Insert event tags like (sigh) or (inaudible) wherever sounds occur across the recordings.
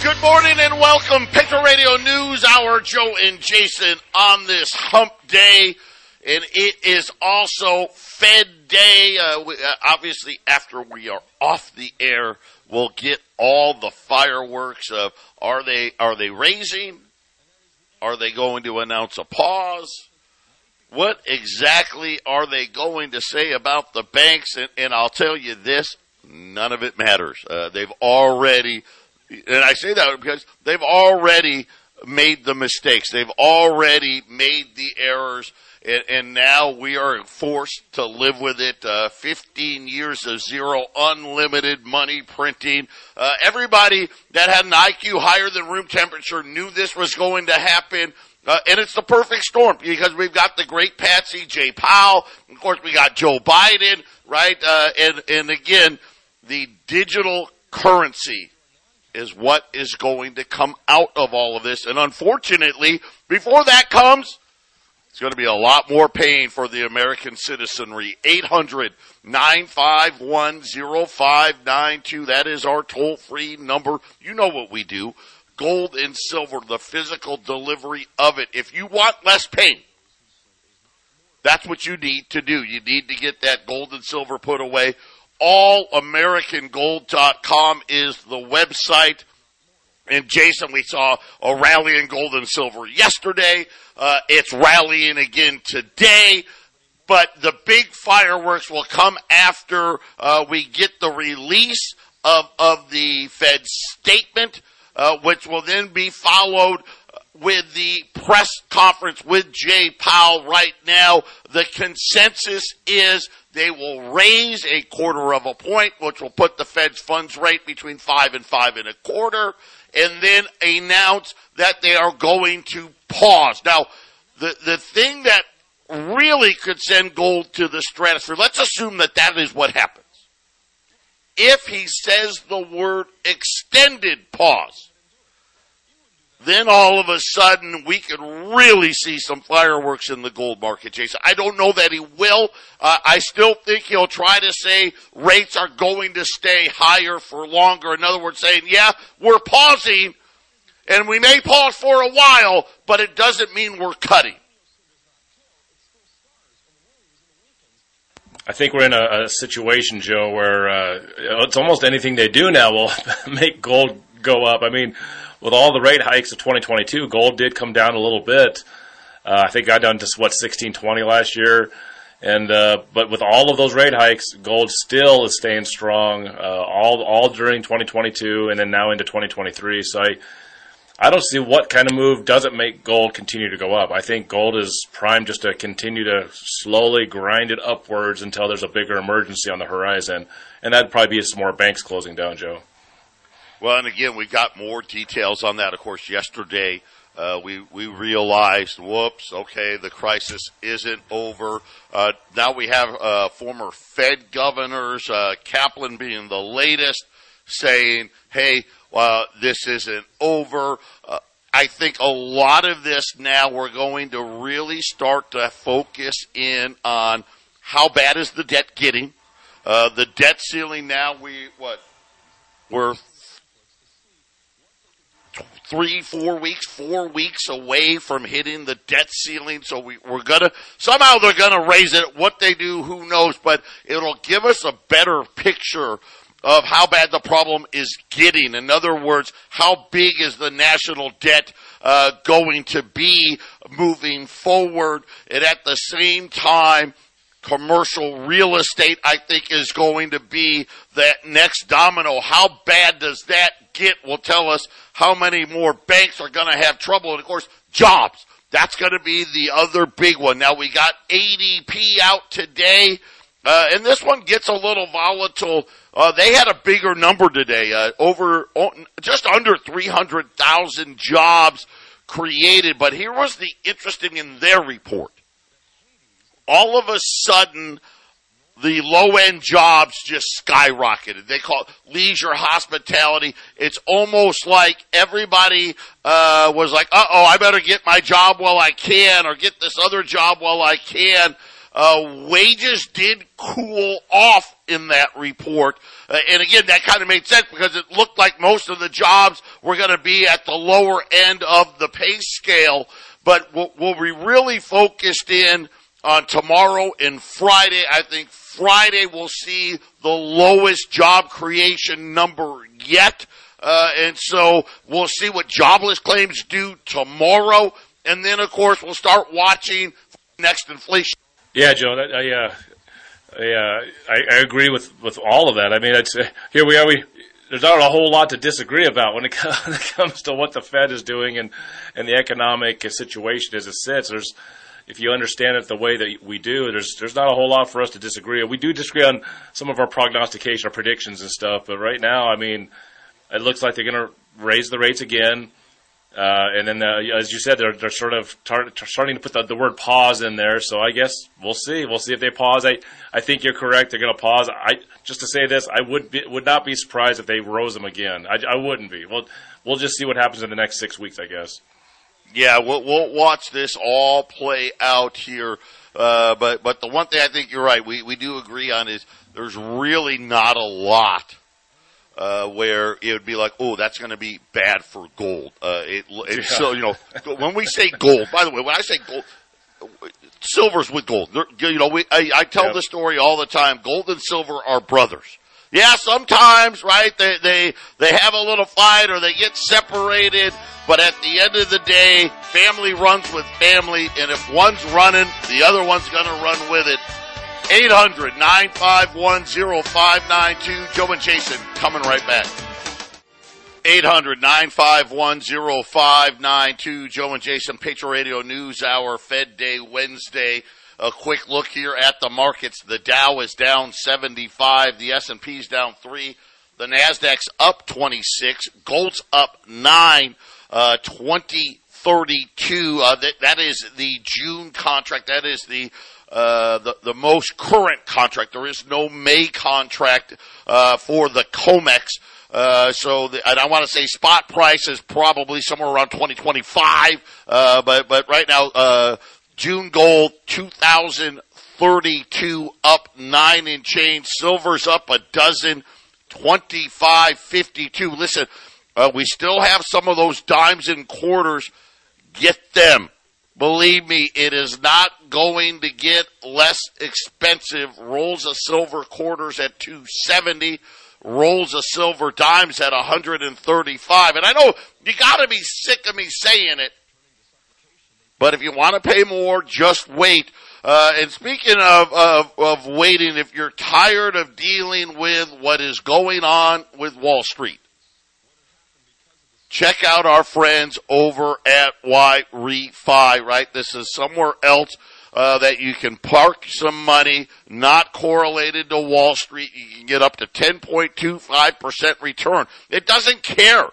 Good morning and welcome. Patriot Radio News Hour. Joe and Jason on this hump day. And it is also Fed Day. Uh, we, uh, obviously, after we are off the air, we'll get all the fireworks of are they are they raising? Are they going to announce a pause? What exactly are they going to say about the banks? And, and I'll tell you this: none of it matters. Uh, they've already and I say that because they've already made the mistakes. They've already made the errors. And, and now we are forced to live with it. Uh, 15 years of zero, unlimited money printing. Uh, everybody that had an IQ higher than room temperature knew this was going to happen. Uh, and it's the perfect storm because we've got the great Patsy J. Powell. Of course, we got Joe Biden, right? Uh, and, and again, the digital currency is what is going to come out of all of this. And unfortunately, before that comes, it's going to be a lot more pain for the American citizenry. 800 951 0592. That is our toll free number. You know what we do. Gold and silver, the physical delivery of it. If you want less pain, that's what you need to do. You need to get that gold and silver put away allamericangold.com is the website. And Jason, we saw a rally in gold and silver yesterday. Uh, it's rallying again today. But the big fireworks will come after uh, we get the release of, of the Fed statement, uh, which will then be followed with the press conference with Jay Powell right now. The consensus is they will raise a quarter of a point, which will put the Fed's funds rate between five and five and a quarter, and then announce that they are going to pause. Now, the, the thing that really could send gold to the stratosphere, let's assume that that is what happens. If he says the word extended pause, then all of a sudden we could really see some fireworks in the gold market, Jason. I don't know that he will. Uh, I still think he'll try to say rates are going to stay higher for longer. In other words, saying, yeah, we're pausing and we may pause for a while, but it doesn't mean we're cutting. I think we're in a, a situation, Joe, where uh, it's almost anything they do now will (laughs) make gold go up. I mean, with all the rate hikes of 2022, gold did come down a little bit. Uh, I think I done just what 1620 last year, and uh, but with all of those rate hikes, gold still is staying strong uh, all all during 2022 and then now into 2023. So I I don't see what kind of move doesn't make gold continue to go up. I think gold is primed just to continue to slowly grind it upwards until there's a bigger emergency on the horizon, and that'd probably be some more banks closing down, Joe. Well, and again, we got more details on that. Of course, yesterday uh, we we realized, whoops, okay, the crisis isn't over. Uh, now we have uh, former Fed governors, uh, Kaplan being the latest, saying, "Hey, this isn't over." Uh, I think a lot of this now we're going to really start to focus in on how bad is the debt getting. Uh, the debt ceiling now we what we're three, four weeks, four weeks away from hitting the debt ceiling. So we, we're gonna, somehow they're gonna raise it. What they do, who knows, but it'll give us a better picture of how bad the problem is getting. In other words, how big is the national debt uh, going to be moving forward? And at the same time, commercial real estate, I think, is going to be that next domino. How bad does that get? Will tell us how many more banks are going to have trouble. And of course, jobs. That's going to be the other big one. Now we got ADP out today. Uh, and this one gets a little volatile. Uh, they had a bigger number today, uh, over oh, just under 300,000 jobs created. But here was the interesting in their report. All of a sudden, the low end jobs just skyrocketed. They call it leisure hospitality. It's almost like everybody uh, was like, "Uh oh, I better get my job while I can, or get this other job while I can." Uh, wages did cool off in that report, uh, and again, that kind of made sense because it looked like most of the jobs were going to be at the lower end of the pay scale. But what, what we really focused in on tomorrow and Friday, I think Friday we'll see the lowest job creation number yet. Uh, and so we'll see what jobless claims do tomorrow. And then, of course, we'll start watching next inflation. Yeah, Joe, that, I, uh, I, uh, I, I, agree with, with all of that. I mean, it's, here we are. We, there's not a whole lot to disagree about when it, (laughs) when it comes to what the Fed is doing and, and the economic situation as it sits. There's, if you understand it the way that we do, there's there's not a whole lot for us to disagree. We do disagree on some of our prognostication, our predictions and stuff, but right now, I mean, it looks like they're going to raise the rates again. Uh, and then, uh, as you said, they're they're sort of tar- starting to put the, the, word pause in there. So I guess we'll see. We'll see if they pause. I I think you're correct. They're going to pause. I just to say this, I would be, would not be surprised if they rose them again. I, I wouldn't be. We'll we'll just see what happens in the next six weeks. I guess yeah, we'll, we'll watch this all play out here. Uh, but but the one thing I think you're right, we we do agree on is there's really not a lot uh, where it would be like, oh, that's going to be bad for gold. Uh, it, it yeah. so you know when we say gold. By the way, when I say gold, silver's with gold. They're, you know, we I, I tell yep. the story all the time. Gold and silver are brothers. Yeah, sometimes, right, they, they, they have a little fight or they get separated, but at the end of the day, family runs with family, and if one's running, the other one's gonna run with it. 800-951-0592. Joe and Jason coming right back. 800-951-0592. Joe and Jason, Patriot Radio News Hour, Fed Day Wednesday a quick look here at the markets. The Dow is down 75. The S&P is down 3. The Nasdaq's up 26. Gold's up 9. Uh, 2032. Uh, that, that is the June contract. That is the uh, the, the most current contract. There is no May contract uh, for the COMEX. Uh, so, the, and I want to say spot price is probably somewhere around 2025. Uh, but, but right now, uh, June gold, 2032 up nine and change. Silver's up a dozen, 2552. Listen, uh, we still have some of those dimes and quarters. Get them. Believe me, it is not going to get less expensive. Rolls of silver quarters at 270 rolls of silver dimes at 135. And I know you gotta be sick of me saying it, but if you want to pay more, just wait. Uh, and speaking of, of, of waiting, if you're tired of dealing with what is going on with Wall Street, check out our friends over at YRefy, right? This is somewhere else uh, that you can park some money, not correlated to Wall Street. You can get up to 10.25% return. It doesn't care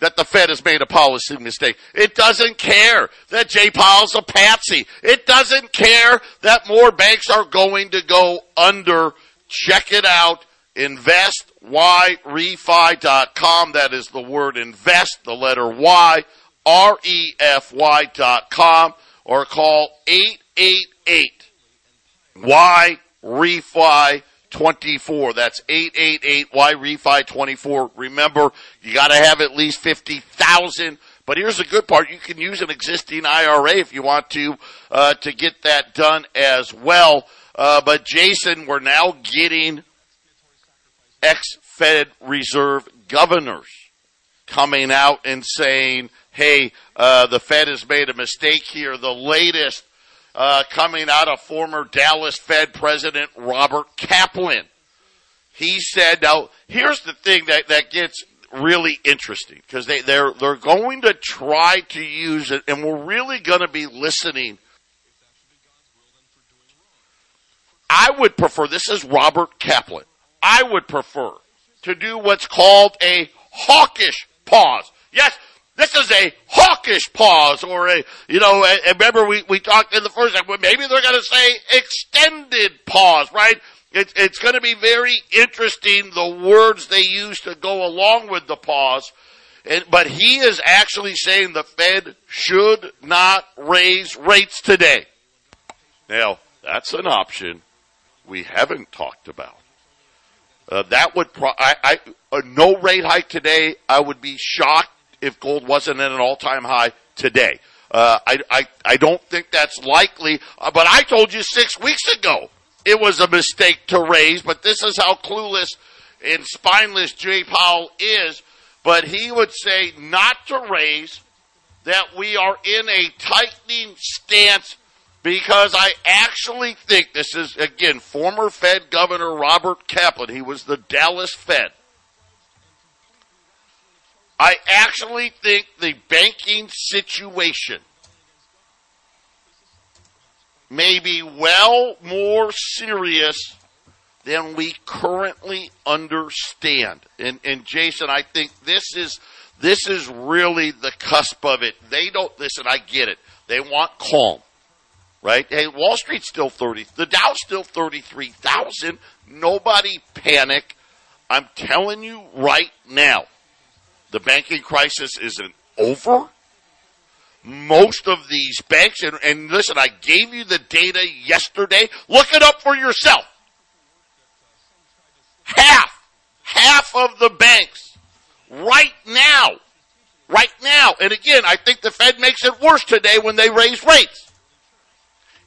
that the Fed has made a policy mistake. It doesn't care that Jay Powell's a patsy. It doesn't care that more banks are going to go under. Check it out. InvestYRefy.com. That is the word invest, the letter Y, R-E-F-Y dot com, or call 888 Y Refi 24. That's 888-Y-REFI-24. Remember, you gotta have at least 50,000. But here's the good part. You can use an existing IRA if you want to, uh, to get that done as well. Uh, but Jason, we're now getting ex-Fed Reserve governors coming out and saying, hey, uh, the Fed has made a mistake here. The latest uh, coming out of former Dallas Fed President Robert Kaplan. He said, now here's the thing that, that gets really interesting because they, they're, they're going to try to use it and we're really going to be listening I would prefer, this is Robert Kaplan. I would prefer to do what's called a hawkish pause. Yes, this is a hawkish pause or a, you know, remember we, we talked in the first, maybe they're going to say extended pause, right? It's, it's going to be very interesting the words they use to go along with the pause. And, but he is actually saying the Fed should not raise rates today. Now, that's an option we haven't talked about. Uh, that would pro- I, I a no rate hike today. I would be shocked if gold wasn't at an all-time high today. Uh, I, I, I don't think that's likely, uh, but I told you six weeks ago it was a mistake to raise, but this is how clueless and spineless Jay Powell is. But he would say not to raise, that we are in a tightening stance because I actually think this is, again, former Fed Governor Robert Kaplan. He was the Dallas Fed. I actually think the banking situation may be well more serious than we currently understand. And, and Jason, I think this is this is really the cusp of it. They don't listen. I get it. They want calm, right? Hey, Wall Street's still thirty. The Dow's still thirty-three thousand. Nobody panic. I'm telling you right now the banking crisis isn't over. Most of these banks, and, and listen, I gave you the data yesterday. Look it up for yourself. Half, half of the banks right now, right now, and again, I think the Fed makes it worse today when they raise rates,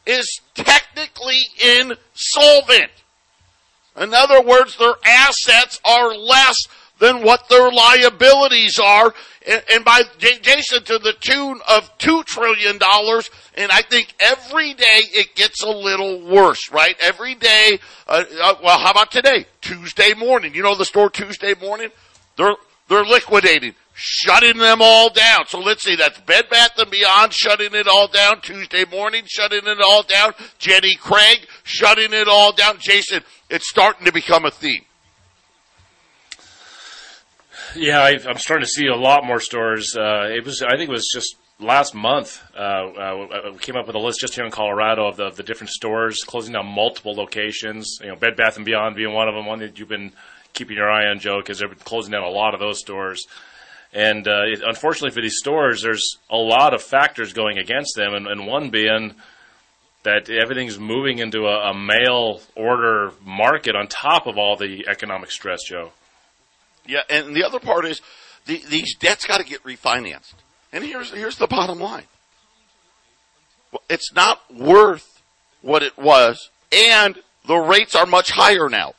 is technically insolvent. In other words, their assets are less than what their liabilities are. And, and by Jason, to the tune of $2 trillion. And I think every day it gets a little worse, right? Every day, uh, uh, well, how about today? Tuesday morning. You know the store Tuesday morning? They're, they're liquidating shutting them all down. So let's see, that's Bed Bath and Beyond shutting it all down. Tuesday morning shutting it all down. Jenny Craig shutting it all down. Jason, it's starting to become a theme. Yeah, I, am starting to see a lot more stores. Uh, it was, I think, it was just last month. Uh, uh, we came up with a list just here in Colorado of the, of the, different stores closing down multiple locations. You know, Bed Bath and Beyond being one of them. One that you've been keeping your eye on, Joe, because they've been closing down a lot of those stores. And uh, it, unfortunately for these stores, there's a lot of factors going against them, and, and one being that everything's moving into a, a mail order market on top of all the economic stress, Joe. Yeah, and the other part is the, these debts got to get refinanced. And here's here's the bottom line. It's not worth what it was, and the rates are much higher now.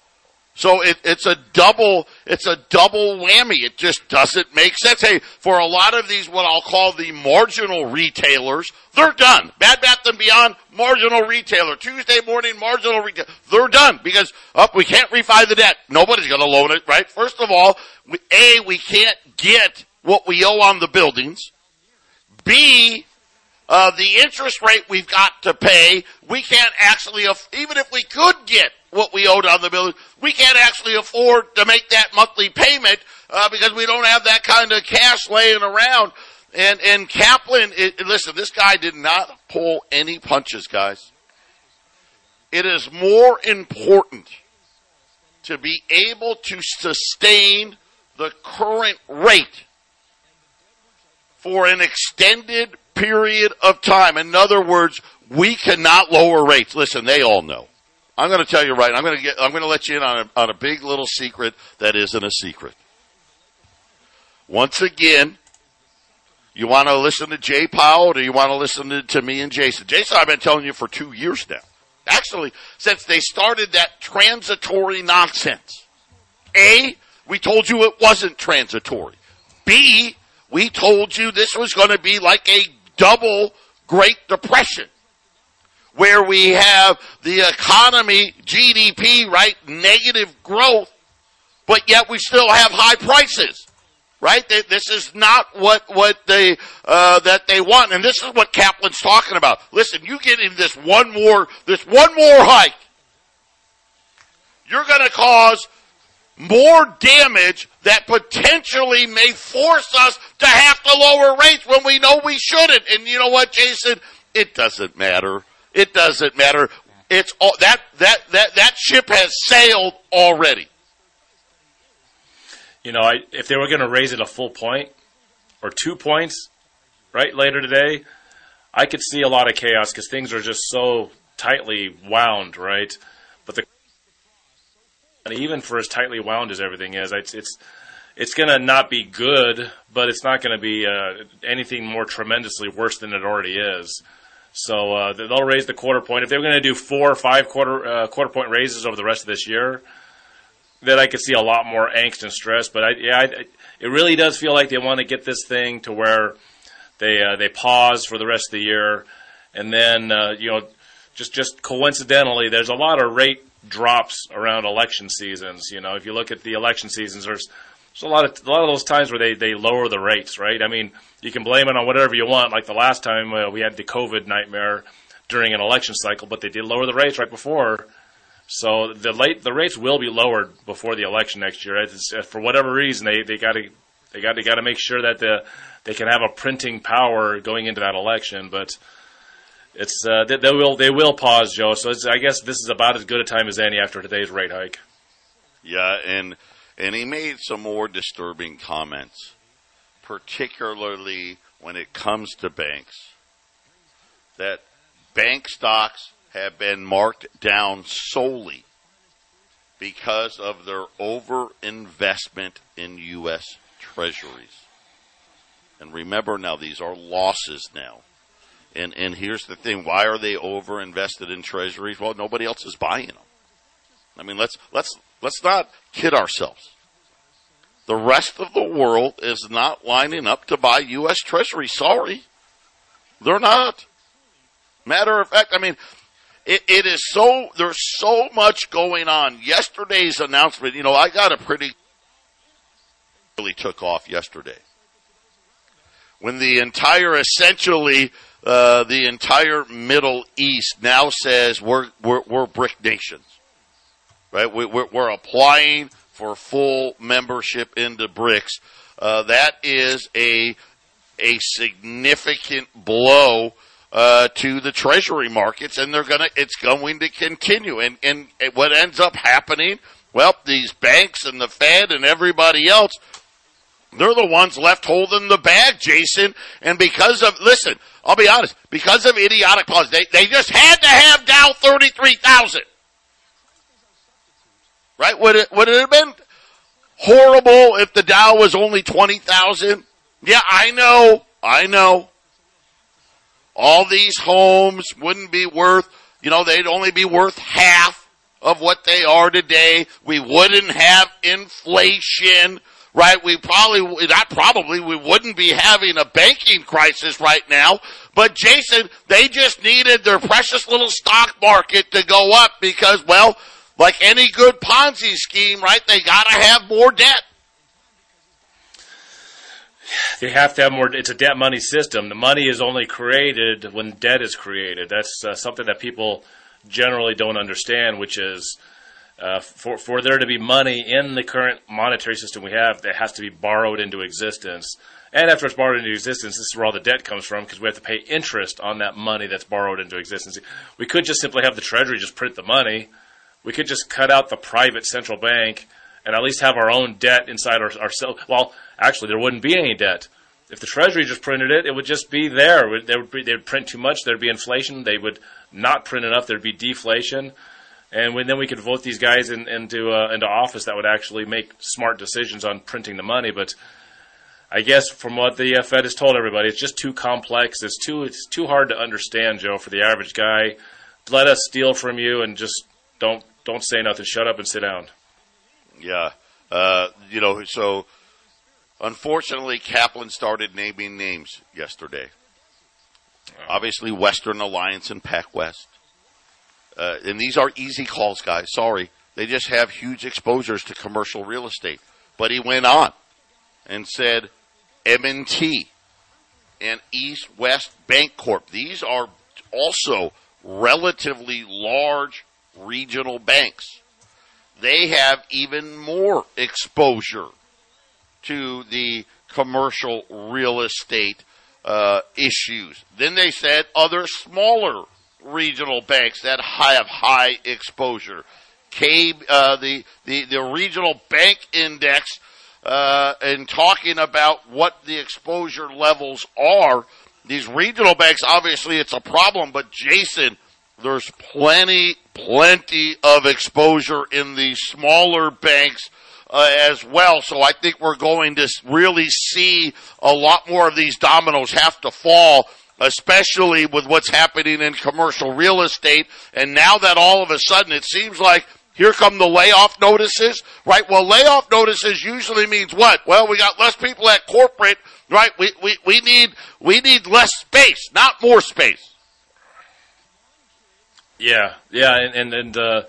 So it, it's a double, it's a double whammy. It just doesn't make sense. Hey, for a lot of these, what I'll call the marginal retailers, they're done. Bad Bath and Beyond, marginal retailer. Tuesday morning, marginal retailer. They're done because, up, oh, we can't refi the debt. Nobody's gonna loan it, right? First of all, A, we can't get what we owe on the buildings. B, uh, the interest rate we've got to pay, we can't actually, even if we could get what we owed on the building, we can't actually afford to make that monthly payment uh, because we don't have that kind of cash laying around. And and Kaplan, it, listen, this guy did not pull any punches, guys. It is more important to be able to sustain the current rate for an extended period of time. In other words, we cannot lower rates. Listen, they all know. I'm going to tell you right. I'm going to get. I'm going to let you in on a, on a big little secret that isn't a secret. Once again, you want to listen to Jay Powell, or you want to listen to, to me and Jason? Jason, I've been telling you for two years now. Actually, since they started that transitory nonsense. A, we told you it wasn't transitory. B, we told you this was going to be like a double Great Depression where we have the economy, GDP, right, negative growth, but yet we still have high prices. Right? This is not what, what they, uh, that they want. And this is what Kaplan's talking about. Listen, you get in this one more, this one more hike. you're going to cause more damage that potentially may force us to have to lower rates when we know we shouldn't. And you know what, Jason? It doesn't matter. It doesn't matter. It's all, that that that that ship has sailed already. You know, I, if they were going to raise it a full point or two points, right later today, I could see a lot of chaos because things are just so tightly wound, right? And even for as tightly wound as everything is, it's it's it's going to not be good, but it's not going to be uh, anything more tremendously worse than it already is. So uh, they'll raise the quarter point. If they were going to do four or five quarter uh, quarter point raises over the rest of this year, then I could see a lot more angst and stress. But I, yeah, I, it really does feel like they want to get this thing to where they uh, they pause for the rest of the year, and then uh, you know just just coincidentally, there's a lot of rate drops around election seasons. You know, if you look at the election seasons, there's there's a lot of a lot of those times where they they lower the rates, right? I mean, you can blame it on whatever you want. Like the last time uh, we had the COVID nightmare during an election cycle, but they did lower the rates right before. So the late the rates will be lowered before the election next year. It's, uh, for whatever reason, they they got to they got to got to make sure that the they can have a printing power going into that election, but it's uh, they, they, will they will pause, Joe. So I guess this is about as good a time as any after today's rate hike. Yeah, and and he made some more disturbing comments, particularly when it comes to banks. That bank stocks have been marked down solely because of their over investment in U.S. Treasuries. And remember now, these are losses now. And and here's the thing: why are they over invested in treasuries? Well, nobody else is buying them. I mean, let's let's let's not kid ourselves. The rest of the world is not lining up to buy U.S. Treasury. Sorry, they're not. Matter of fact, I mean, it, it is so there's so much going on. Yesterday's announcement, you know, I got a pretty really took off yesterday when the entire essentially uh, the entire Middle East now says we're we're, we're BRIC nations, right? We, are we're applying for full membership into BRICS. Uh, that is a a significant blow uh, to the treasury markets, and they're gonna it's going to continue. And and what ends up happening? Well, these banks and the Fed and everybody else they're the ones left holding the bag, Jason. And because of, listen, I'll be honest, because of idiotic policies, they, they just had to have Dow 33,000. Right? Would it, would it have been horrible if the Dow was only 20,000? Yeah, I know. I know. All these homes wouldn't be worth, you know, they'd only be worth half of what they are today. We wouldn't have inflation right? We probably, not probably, we wouldn't be having a banking crisis right now. But Jason, they just needed their precious little stock market to go up because, well, like any good Ponzi scheme, right? They gotta have more debt. They have to have more. It's a debt money system. The money is only created when debt is created. That's uh, something that people generally don't understand, which is uh, for for there to be money in the current monetary system we have, that has to be borrowed into existence. And after it's borrowed into existence, this is where all the debt comes from because we have to pay interest on that money that's borrowed into existence. We could just simply have the Treasury just print the money. We could just cut out the private central bank and at least have our own debt inside our, ourselves. Well, actually, there wouldn't be any debt. If the Treasury just printed it, it would just be there. They would, they would print too much. There'd be inflation. They would not print enough. There'd be deflation and when, then we could vote these guys in, into uh, into office that would actually make smart decisions on printing the money. But I guess from what the uh, Fed has told everybody, it's just too complex. It's too it's too hard to understand, Joe, for the average guy. Let us steal from you and just don't don't say nothing. Shut up and sit down. Yeah, uh, you know. So unfortunately, Kaplan started naming names yesterday. Obviously, Western Alliance and PacWest. Uh, and these are easy calls, guys. Sorry. They just have huge exposures to commercial real estate. But he went on and said M&T and East West Bancorp. These are also relatively large regional banks. they have even more exposure to the commercial real estate uh, issues. Then they said other smaller regional banks that have high exposure. K, uh, the, the, the regional bank index, uh, and talking about what the exposure levels are. These regional banks, obviously it's a problem, but Jason, there's plenty, plenty of exposure in the smaller banks uh, as well. So I think we're going to really see a lot more of these dominoes have to fall, especially with what's happening in commercial real estate. And now that all of a sudden it seems like here come the layoff notices, right? Well, layoff notices usually means what? Well, we got less people at corporate, right? We, we, we need, we need less space, not more space. Yeah, yeah, and and, and uh,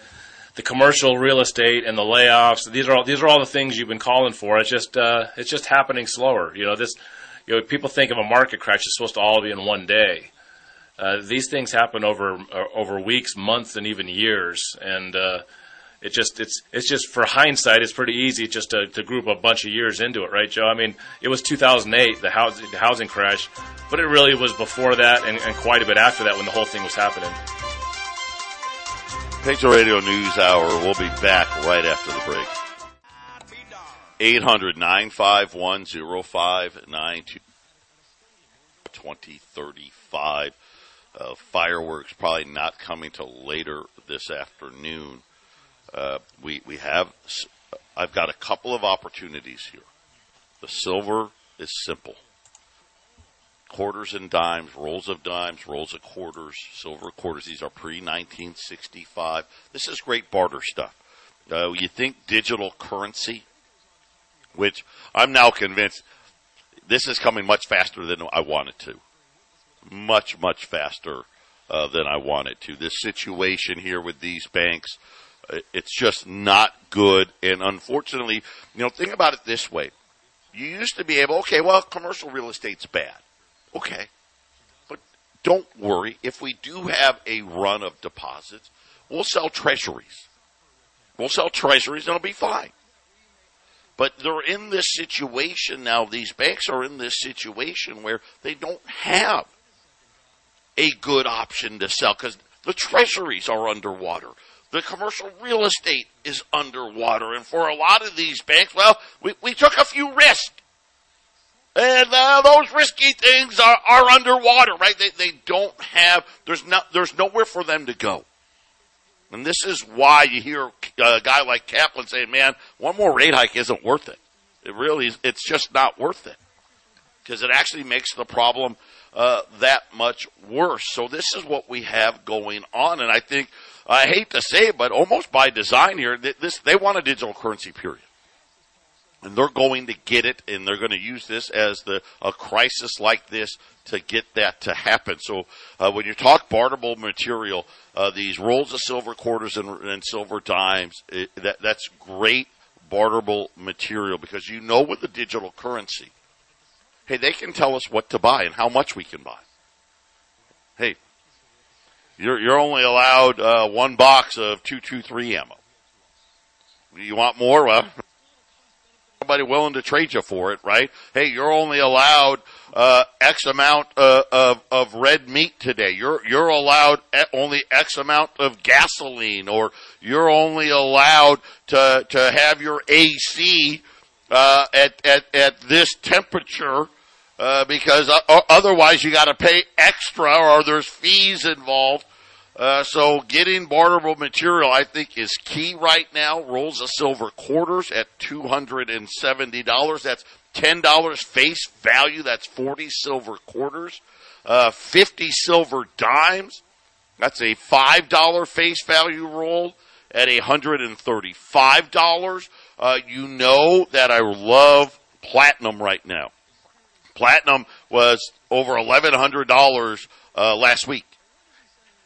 the commercial real estate and the layoffs. These are all these are all the things you've been calling for. It's just uh, it's just happening slower. You know this. You know people think of a market crash is supposed to all be in one day. Uh, these things happen over uh, over weeks, months, and even years. And uh, it just it's it's just for hindsight, it's pretty easy just to, to group a bunch of years into it, right, Joe? I mean, it was 2008, the housing the housing crash, but it really was before that and, and quite a bit after that when the whole thing was happening. Patriot Radio News Hour. We'll be back right after the break. 800 951 0592 2035. Uh, fireworks probably not coming till later this afternoon. Uh, we we have. I've got a couple of opportunities here. The silver is simple quarters and dimes, rolls of dimes, rolls of quarters, silver quarters. These are pre 1965. This is great barter stuff. Uh, you think digital currency, which I'm now convinced this is coming much faster than I wanted to. Much, much faster uh, than I wanted to. This situation here with these banks, uh, it's just not good. And unfortunately, you know, think about it this way. You used to be able, okay, well, commercial real estate's bad. Okay. But don't worry. If we do have a run of deposits, we'll sell treasuries. We'll sell treasuries and it'll be fine. But they're in this situation now. These banks are in this situation where they don't have a good option to sell because the treasuries are underwater. The commercial real estate is underwater. And for a lot of these banks, well, we, we took a few risks. And uh, those risky things are, are underwater, right? They, they don't have, there's, not, there's nowhere for them to go. And this is why you hear a guy like Kaplan saying, man, one more rate hike isn't worth it. It really is, it's just not worth it. Because it actually makes the problem uh, that much worse. So this is what we have going on. And I think, I hate to say it, but almost by design here, this, they want a digital currency period and they're going to get it, and they're going to use this as the a crisis like this to get that to happen. So uh, when you talk barterable material, uh, these rolls of silver quarters and, and silver dimes, it, that that's great barterable material because you know with the digital currency, hey, they can tell us what to buy and how much we can buy. Hey, you're you're only allowed uh, one box of two two three ammo. You want more? Well, somebody willing to trade you for it, right? Hey, you're only allowed uh, X amount uh, of of red meat today. You're you're allowed only X amount of gasoline, or you're only allowed to to have your AC uh, at at at this temperature. Uh, because uh, otherwise you got to pay extra or there's fees involved. Uh, so getting barterable material, I think, is key right now. Rolls of silver quarters at $270. That's $10 face value. That's 40 silver quarters. Uh, 50 silver dimes. That's a $5 face value roll at $135. Uh, you know that I love platinum right now. Platinum was over $1,100 uh, last week.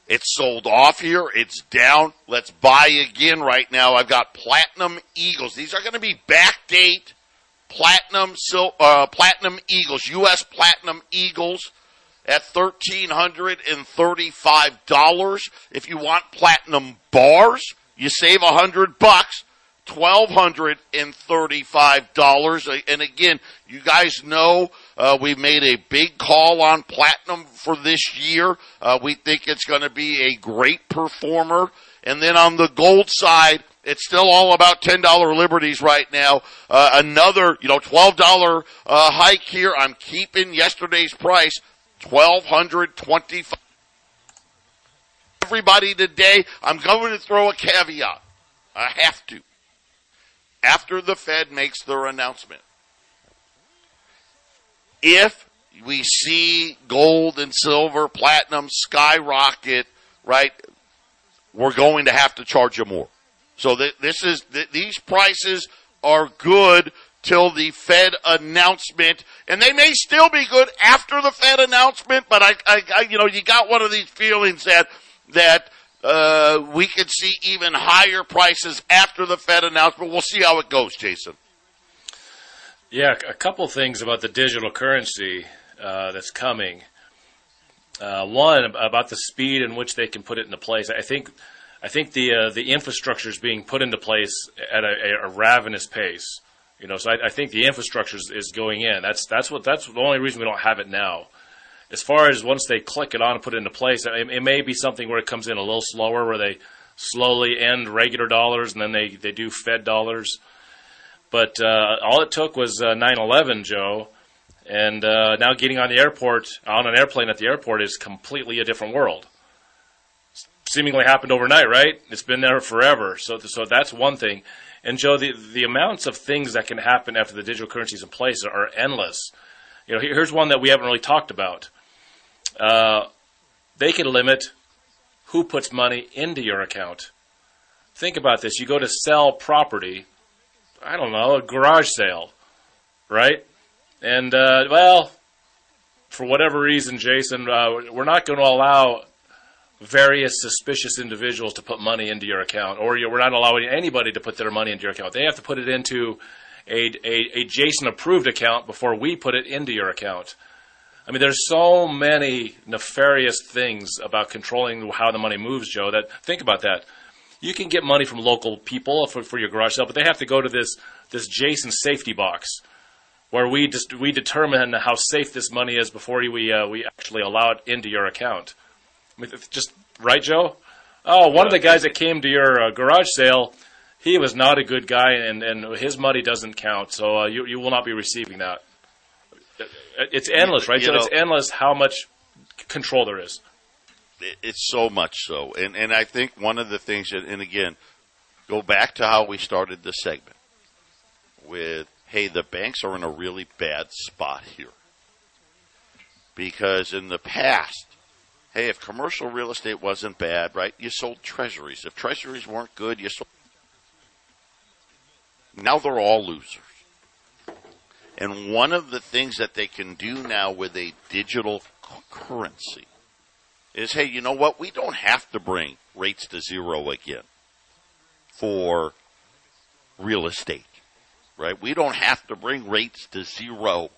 It's sold off here. It's down. Let's buy again right now. I've got platinum eagles. These are going to be backdate platinum uh, platinum eagles, U.S. platinum eagles at thirteen hundred and thirty-five dollars. If you want platinum bars, you save a hundred bucks. $1,235. And again, you guys know uh, we made a big call on platinum for this year. Uh, we think it's going to be a great performer. And then on the gold side, it's still all about $10 liberties right now. Uh, another, you know, $12 uh, hike here. I'm keeping yesterday's price, 1225 Everybody today, I'm going to throw a caveat. I have to. After the Fed makes their announcement, if we see gold and silver, platinum skyrocket, right, we're going to have to charge you more. So th- this is th- these prices are good till the Fed announcement, and they may still be good after the Fed announcement. But I, I, I you know, you got one of these feelings that that uh, we could see even higher prices after the Fed announcement. We'll see how it goes, Jason. Yeah, a couple things about the digital currency uh, that's coming. Uh, one about the speed in which they can put it into place. I think, I think the uh, the infrastructure is being put into place at a, a ravenous pace. You know, so I, I think the infrastructure is, is, going in. That's that's what that's the only reason we don't have it now. As far as once they click it on and put it into place, it, it may be something where it comes in a little slower, where they slowly end regular dollars and then they, they do Fed dollars. But uh, all it took was uh, 9/11, Joe, and uh, now getting on the airport, on an airplane at the airport, is completely a different world. Seemingly happened overnight, right? It's been there forever. So, so that's one thing. And Joe, the the amounts of things that can happen after the digital currency is in place are endless. You know, here's one that we haven't really talked about. Uh, they can limit who puts money into your account. Think about this. You go to sell property, I don't know, a garage sale, right? And, uh, well, for whatever reason, Jason, uh, we're not going to allow various suspicious individuals to put money into your account, or we're not allowing anybody to put their money into your account. They have to put it into a, a, a Jason approved account before we put it into your account. I mean, there's so many nefarious things about controlling how the money moves, Joe, that think about that. You can get money from local people for, for your garage sale, but they have to go to this, this Jason safety box where we just we determine how safe this money is before we uh, we actually allow it into your account. I mean, just right, Joe. Oh, one of the guys that came to your uh, garage sale, he was not a good guy, and, and his money doesn't count. So uh, you you will not be receiving that. It's endless, right? You so know, it's endless how much control there is. It's so much so, and and I think one of the things that, and again, go back to how we started the segment with, hey, the banks are in a really bad spot here because in the past, hey, if commercial real estate wasn't bad, right, you sold treasuries. If treasuries weren't good, you sold. Now they're all losers. And one of the things that they can do now with a digital currency is, hey, you know what? We don't have to bring rates to zero again for real estate, right? We don't have to bring rates to zero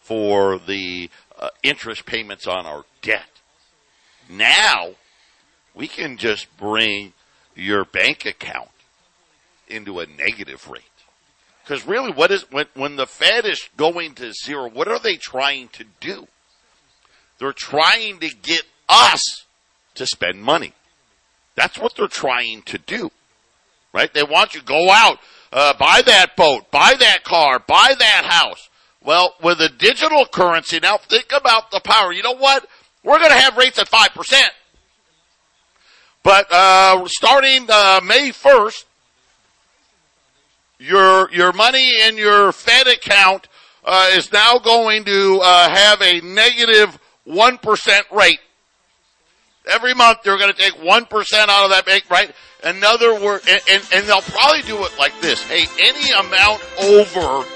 for the uh, interest payments on our debt. Now, we can just bring your bank account into a negative rate. Because really, what is when when the Fed is going to zero? What are they trying to do? They're trying to get us to spend money. That's what they're trying to do, right? They want you to go out, uh, buy that boat, buy that car, buy that house. Well, with a digital currency, now think about the power. You know what? We're going to have rates at five percent, but uh, starting uh, May first, your your money in your Fed account uh, is now going to uh, have a negative one percent rate. Every month they're going to take one percent out of that bank, right? Another word, and, and, and they'll probably do it like this: Hey, any amount over,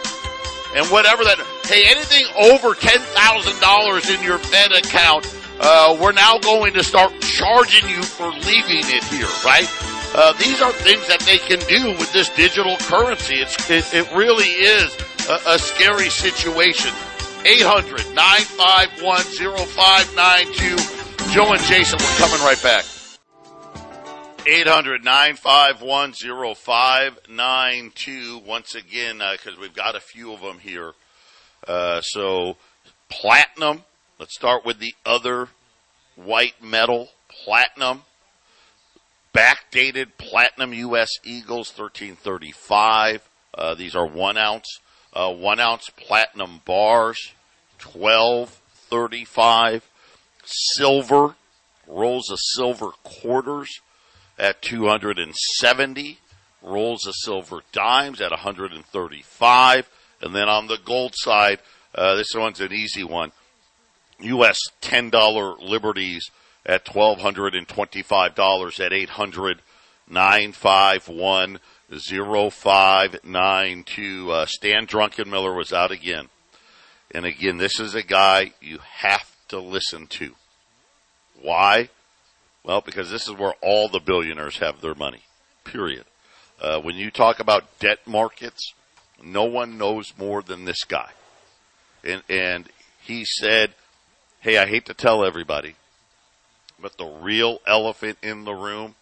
and whatever that, hey, anything over ten thousand dollars in your Fed account, uh, we're now going to start charging you for leaving it here, right? Uh, these are things that they can do with this digital currency. It's, it, it really is a, a scary situation. 800 951 0592. Joe and Jason, we're coming right back. 800 951 0592. Once again, because uh, we've got a few of them here. Uh, so, platinum. Let's start with the other white metal, platinum. Backdated platinum U.S. Eagles 1335. Uh, these are one ounce. Uh, one ounce platinum bars, 1235. Silver, rolls of silver quarters at 270. Rolls of silver dimes at 135. And then on the gold side, uh, this one's an easy one. U.S. $10 liberties at $1,225 at 800 951 0592. Uh, Stan Druckenmiller was out again. And again, this is a guy you have to listen to. Why? Well, because this is where all the billionaires have their money. Period. Uh, when you talk about debt markets, no one knows more than this guy. And, and he said, Hey, I hate to tell everybody, but the real elephant in the room,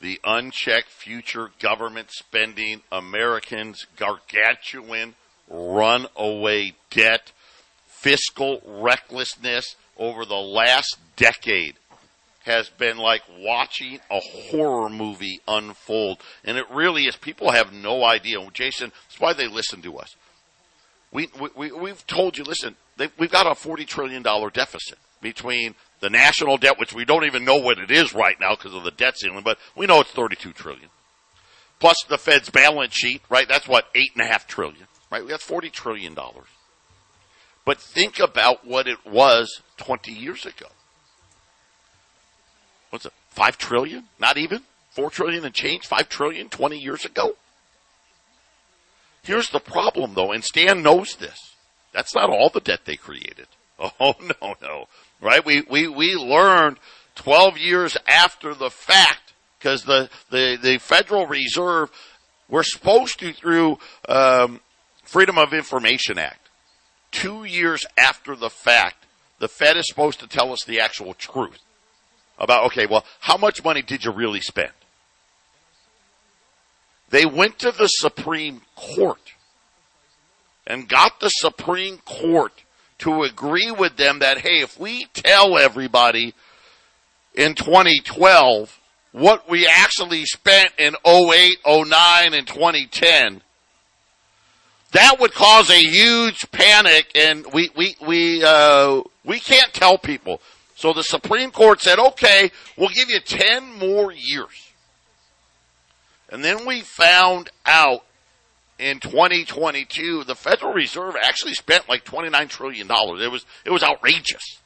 the unchecked future government spending, Americans' gargantuan runaway debt, fiscal recklessness over the last decade has been like watching a horror movie unfold. And it really is. People have no idea. Jason, that's why they listen to us. We, we, we've told you, listen, we've got a $40 trillion deficit between the national debt, which we don't even know what it is right now because of the debt ceiling, but we know it's 32 trillion. Plus the Fed's balance sheet, right? That's what, eight and a half trillion, right? We got 40 trillion dollars. But think about what it was 20 years ago. What's it? 5 trillion? Not even? 4 trillion and change? 5 trillion 20 years ago? Here's the problem though, and Stan knows this. That's not all the debt they created. (laughs) Oh no, no. Right? We, we, we learned 12 years after the fact because the, the, the Federal Reserve, we're supposed to through, um, Freedom of Information Act two years after the fact, the Fed is supposed to tell us the actual truth about, okay, well, how much money did you really spend? They went to the Supreme Court and got the Supreme Court to agree with them that, hey, if we tell everybody in 2012 what we actually spent in 08, 09, and 2010, that would cause a huge panic, and we we we uh, we can't tell people. So the Supreme Court said, "Okay, we'll give you ten more years." And then we found out in 2022, the Federal Reserve actually spent like 29 trillion dollars. It was it was outrageous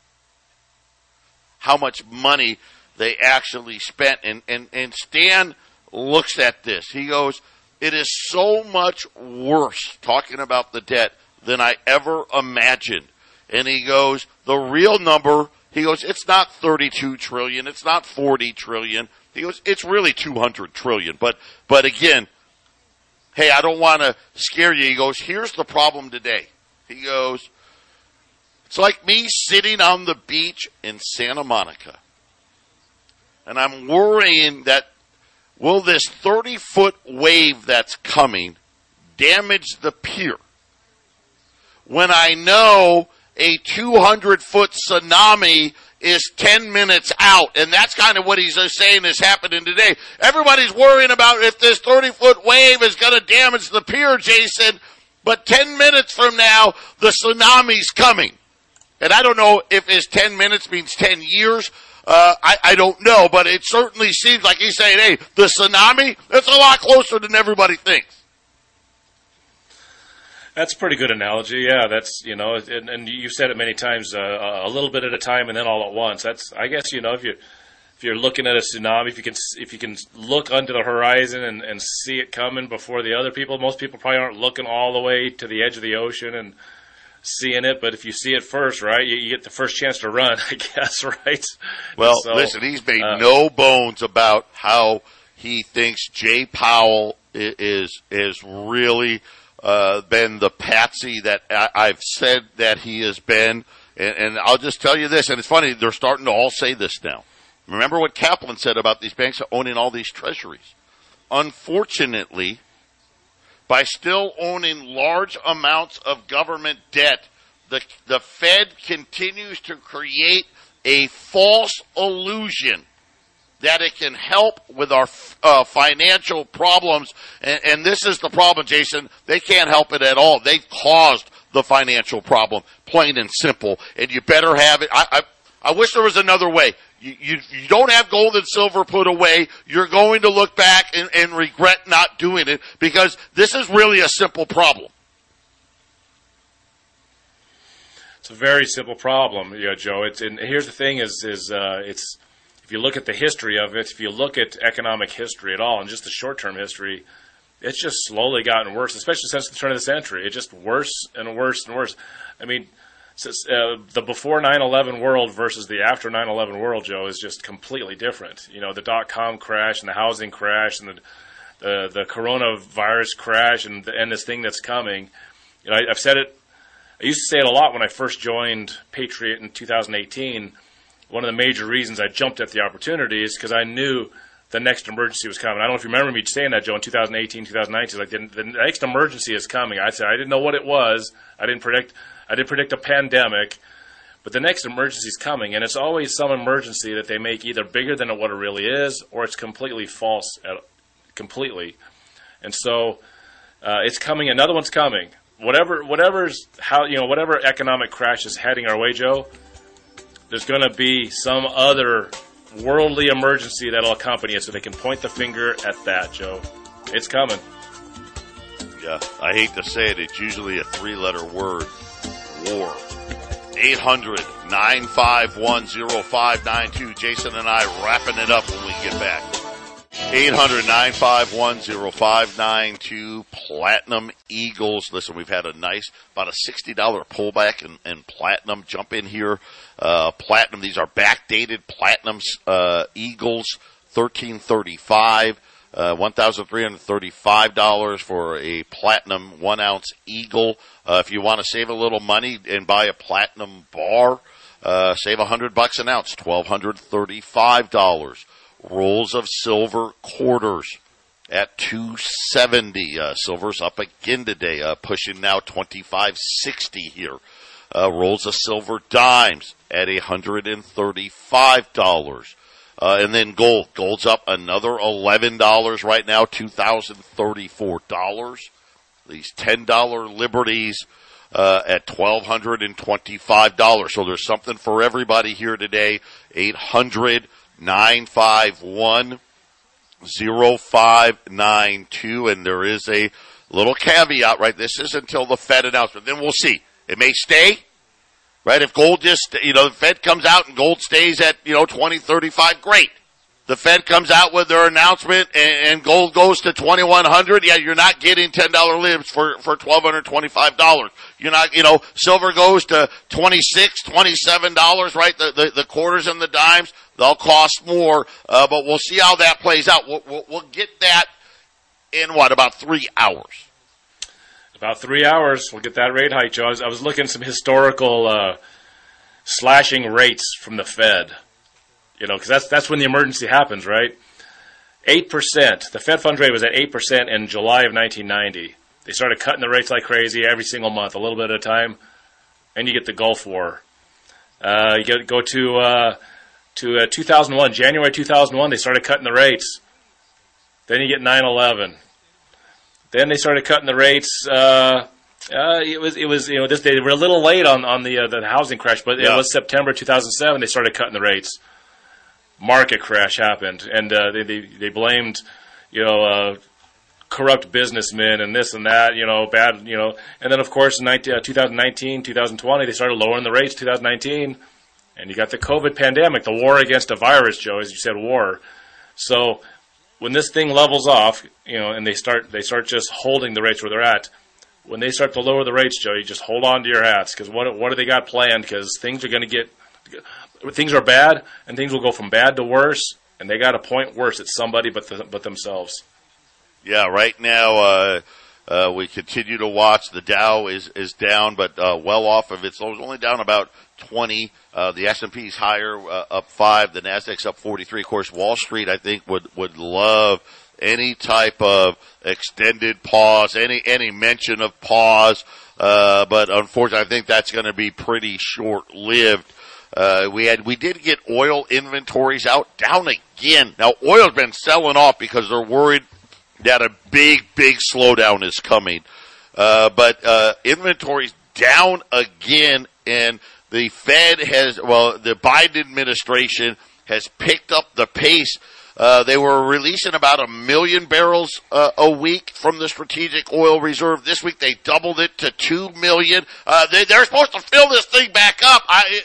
how much money they actually spent. And and and Stan looks at this. He goes, it is so much worse talking about the debt than I ever imagined. And he goes, the real number, he goes, it's not 32 trillion, it's not 40 trillion. He goes, it's really 200 trillion. But, but again, hey, I don't want to scare you. He goes, here's the problem today. He goes, it's like me sitting on the beach in Santa Monica. And I'm worrying that Will this 30 foot wave that's coming damage the pier? When I know a 200 foot tsunami is 10 minutes out. And that's kind of what he's saying is happening today. Everybody's worrying about if this 30 foot wave is going to damage the pier, Jason. But 10 minutes from now, the tsunami's coming. And I don't know if his 10 minutes means 10 years uh, I, I don't know, but it certainly seems like he's saying, hey, the tsunami, it's a lot closer than everybody thinks. That's a pretty good analogy. Yeah, that's you know, and, and you've said it many times. Uh, a little bit at a time, and then all at once. That's I guess you know if you if you're looking at a tsunami, if you can if you can look under the horizon and, and see it coming before the other people. Most people probably aren't looking all the way to the edge of the ocean and seeing it, but if you see it first, right, you, you get the first chance to run, (laughs) I guess, right? Well, so, listen, he's made uh, no bones about how he thinks Jay Powell is is really uh, been the patsy that I, have said that he has been. And, and I'll just tell you this, and it's funny, they're starting to all say this now. Remember what Kaplan said about these banks owning all these treasuries. Unfortunately, by still owning large amounts of government debt, the, the Fed continues to create a false illusion that it can help with our uh, financial problems. And, and, this is the problem, Jason. They can't help it at all. They caused the financial problem, plain and simple. And you better have it. I, I, I wish there was another way. You, you, you, don't have gold and silver put away. You're going to look back and, and regret not doing it because this is really a simple problem. It's a very simple problem, Joe. It's and here's the thing: is is uh, it's if you look at the history of it, if you look at economic history at all, and just the short term history, it's just slowly gotten worse, especially since the turn of the century. It's just worse and worse and worse. I mean, uh, the before 9/11 world versus the after 9/11 world, Joe, is just completely different. You know, the dot com crash and the housing crash and the the, the coronavirus crash and the, and this thing that's coming. You know, I, I've said it. I used to say it a lot when I first joined Patriot in 2018. One of the major reasons I jumped at the opportunity is because I knew the next emergency was coming. I don't know if you remember me saying that, Joe, in 2018, 2019. Like the, the next emergency is coming. I said I didn't know what it was. I didn't predict. I didn't predict a pandemic, but the next emergency is coming, and it's always some emergency that they make either bigger than what it really is, or it's completely false, at, completely. And so uh, it's coming. Another one's coming. Whatever, whatever's how you know whatever economic crash is heading our way, Joe. There's going to be some other worldly emergency that'll accompany it, so they can point the finger at that, Joe. It's coming. Yeah, I hate to say it. It's usually a three-letter word war. 800 951 0592. Jason and I wrapping it up when we get back. 800 951 0592. Platinum Eagles. Listen, we've had a nice, about a $60 pullback in, in platinum. Jump in here. Uh, platinum, these are backdated platinums, uh, Eagles, 1335. Uh, $1,335 for a platinum one ounce eagle. Uh, if you want to save a little money and buy a platinum bar, uh, save a hundred bucks an ounce, $1,235. Rolls of silver quarters at 270. Uh, silver's up again today, uh, pushing now 2560 here. Uh, rolls of silver dimes at $135. Uh, and then gold. Gold's up another $11 right now, $2,034. These $10 liberties uh, at $1,225. So there's something for everybody here today. 800 951 0592. And there is a little caveat, right? This is until the Fed announcement. Then we'll see. It may stay right? If gold just, you know, the Fed comes out and gold stays at, you know, 20, 35, great. The Fed comes out with their announcement and, and gold goes to 2100. Yeah, you're not getting $10 libs for, for $1,225. You're not, you know, silver goes to 26, $27, right? The, the, the quarters and the dimes, they'll cost more, uh, but we'll see how that plays out. We'll, we'll, we'll get that in what, about three hours? About three hours, we'll get that rate hike, Joe. I was, I was looking some historical uh, slashing rates from the Fed. You know, because that's that's when the emergency happens, right? Eight percent. The Fed funds rate was at eight percent in July of 1990. They started cutting the rates like crazy every single month, a little bit at a time, and you get the Gulf War. Uh, you get, go to uh, to uh, 2001, January 2001. They started cutting the rates. Then you get 9/11. Then they started cutting the rates. Uh, uh, it was it was you know this they were a little late on on the uh, the housing crash, but yeah. it was September 2007 they started cutting the rates. Market crash happened, and uh, they, they they blamed you know uh, corrupt businessmen and this and that, you know, bad, you know, and then of course in 19, uh, 2019, 2020 they started lowering the rates. 2019, and you got the COVID pandemic, the war against a virus, Joe, as you said, war. So when this thing levels off, you know, and they start they start just holding the rates where they're at. When they start to lower the rates, Joe, you just hold on to your hats because what what do they got planned? Because things are going to get things are bad, and things will go from bad to worse, and they got to point worse at somebody but the, but themselves. Yeah, right now, uh, Uh, we continue to watch. The Dow is is down, but uh, well off of its lows. Only down about 20. Uh, the S&P is higher, uh, up five. The Nasdaq's up 43. Of course, Wall Street, I think, would would love any type of extended pause, any any mention of pause. Uh, but unfortunately, I think that's going to be pretty short lived. Uh, we had we did get oil inventories out down again. Now oil's been selling off because they're worried that a big big slowdown is coming. Uh, but uh, inventories down again, and the Fed has well, the Biden administration has picked up the pace. Uh, they were releasing about a million barrels uh, a week from the strategic oil reserve. This week they doubled it to two million. Uh, they, are supposed to fill this thing back up. I, it,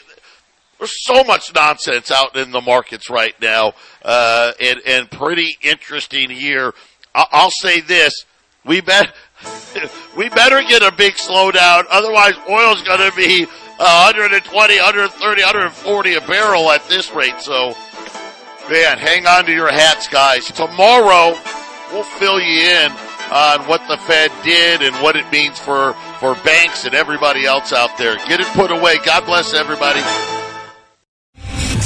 there's so much nonsense out in the markets right now, uh, and, and pretty interesting here. I- I'll say this: we bet (laughs) we better get a big slowdown, otherwise oil's going to be Uh, 120, 130, 140 a barrel at this rate. So, man, hang on to your hats, guys. Tomorrow we'll fill you in on what the Fed did and what it means for for banks and everybody else out there. Get it put away. God bless everybody.